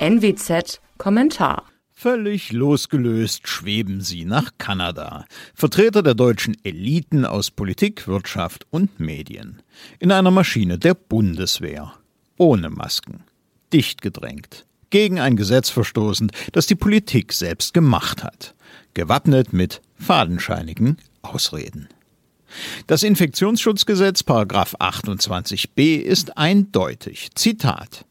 NWZ Kommentar Völlig losgelöst schweben sie nach Kanada. Vertreter der deutschen Eliten aus Politik, Wirtschaft und Medien. In einer Maschine der Bundeswehr. Ohne Masken. Dicht gedrängt. Gegen ein Gesetz verstoßend, das die Politik selbst gemacht hat. Gewappnet mit fadenscheinigen Ausreden. Das Infektionsschutzgesetz Paragraph 28b ist eindeutig. Zitat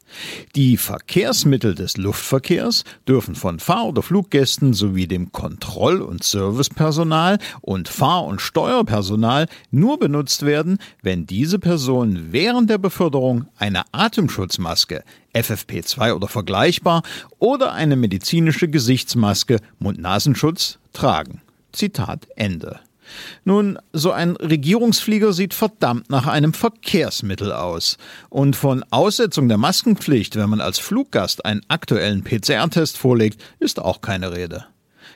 die Verkehrsmittel des Luftverkehrs dürfen von Fahr- oder Fluggästen sowie dem Kontroll- und Servicepersonal und Fahr- und Steuerpersonal nur benutzt werden, wenn diese Personen während der Beförderung eine Atemschutzmaske FFP2 oder vergleichbar oder eine medizinische Gesichtsmaske Mund-Nasenschutz tragen. Zitat Ende. Nun, so ein Regierungsflieger sieht verdammt nach einem Verkehrsmittel aus. Und von Aussetzung der Maskenpflicht, wenn man als Fluggast einen aktuellen PCR-Test vorlegt, ist auch keine Rede.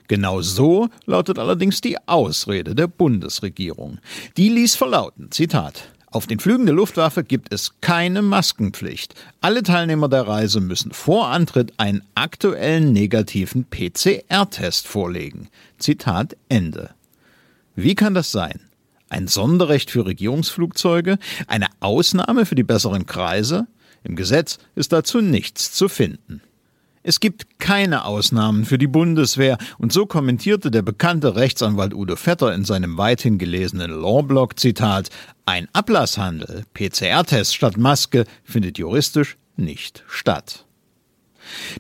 Genau so lautet allerdings die Ausrede der Bundesregierung. Die ließ verlauten, Zitat, auf den Flügen der Luftwaffe gibt es keine Maskenpflicht. Alle Teilnehmer der Reise müssen vor Antritt einen aktuellen negativen PCR-Test vorlegen. Zitat Ende. Wie kann das sein? Ein Sonderrecht für Regierungsflugzeuge? Eine Ausnahme für die besseren Kreise? Im Gesetz ist dazu nichts zu finden. Es gibt keine Ausnahmen für die Bundeswehr, und so kommentierte der bekannte Rechtsanwalt Udo Vetter in seinem weithin gelesenen Lawblog Zitat Ein Ablasshandel, PCR-Test statt Maske findet juristisch nicht statt.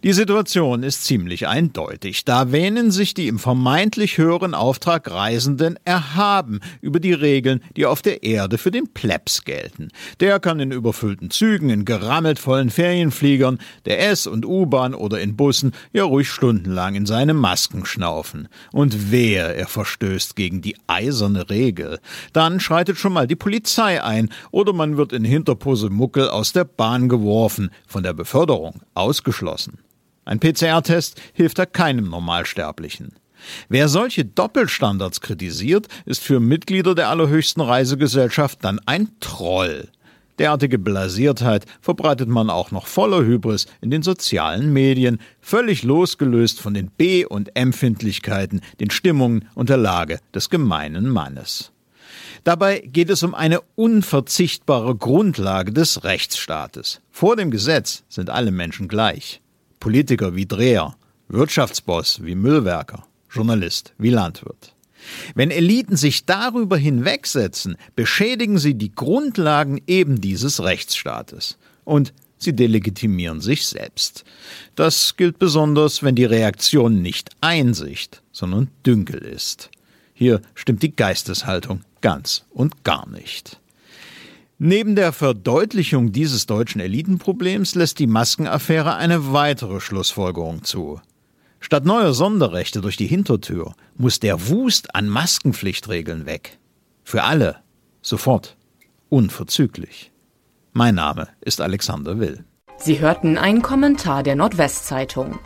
Die Situation ist ziemlich eindeutig. Da wähnen sich die im vermeintlich höheren Auftrag Reisenden erhaben über die Regeln, die auf der Erde für den Plebs gelten. Der kann in überfüllten Zügen, in gerammelt vollen Ferienfliegern, der S- und U-Bahn oder in Bussen ja ruhig stundenlang in seine Masken schnaufen. Und wer er verstößt gegen die eiserne Regel, dann schreitet schon mal die Polizei ein oder man wird in Hinterpose Muckel aus der Bahn geworfen, von der Beförderung ausgeschlossen. Ein PCR-Test hilft da keinem Normalsterblichen. Wer solche Doppelstandards kritisiert, ist für Mitglieder der allerhöchsten Reisegesellschaft dann ein Troll. Derartige Blasiertheit verbreitet man auch noch voller Hybris in den sozialen Medien, völlig losgelöst von den B- und Empfindlichkeiten, den Stimmungen und der Lage des gemeinen Mannes. Dabei geht es um eine unverzichtbare Grundlage des Rechtsstaates. Vor dem Gesetz sind alle Menschen gleich. Politiker wie Dreher, Wirtschaftsboss wie Müllwerker, Journalist wie Landwirt. Wenn Eliten sich darüber hinwegsetzen, beschädigen sie die Grundlagen eben dieses Rechtsstaates. Und sie delegitimieren sich selbst. Das gilt besonders, wenn die Reaktion nicht Einsicht, sondern Dünkel ist. Hier stimmt die Geisteshaltung ganz und gar nicht. Neben der Verdeutlichung dieses deutschen Elitenproblems lässt die Maskenaffäre eine weitere Schlussfolgerung zu. Statt neuer Sonderrechte durch die Hintertür muss der Wust an Maskenpflichtregeln weg. Für alle. Sofort. Unverzüglich. Mein Name ist Alexander Will. Sie hörten einen Kommentar der Nordwestzeitung.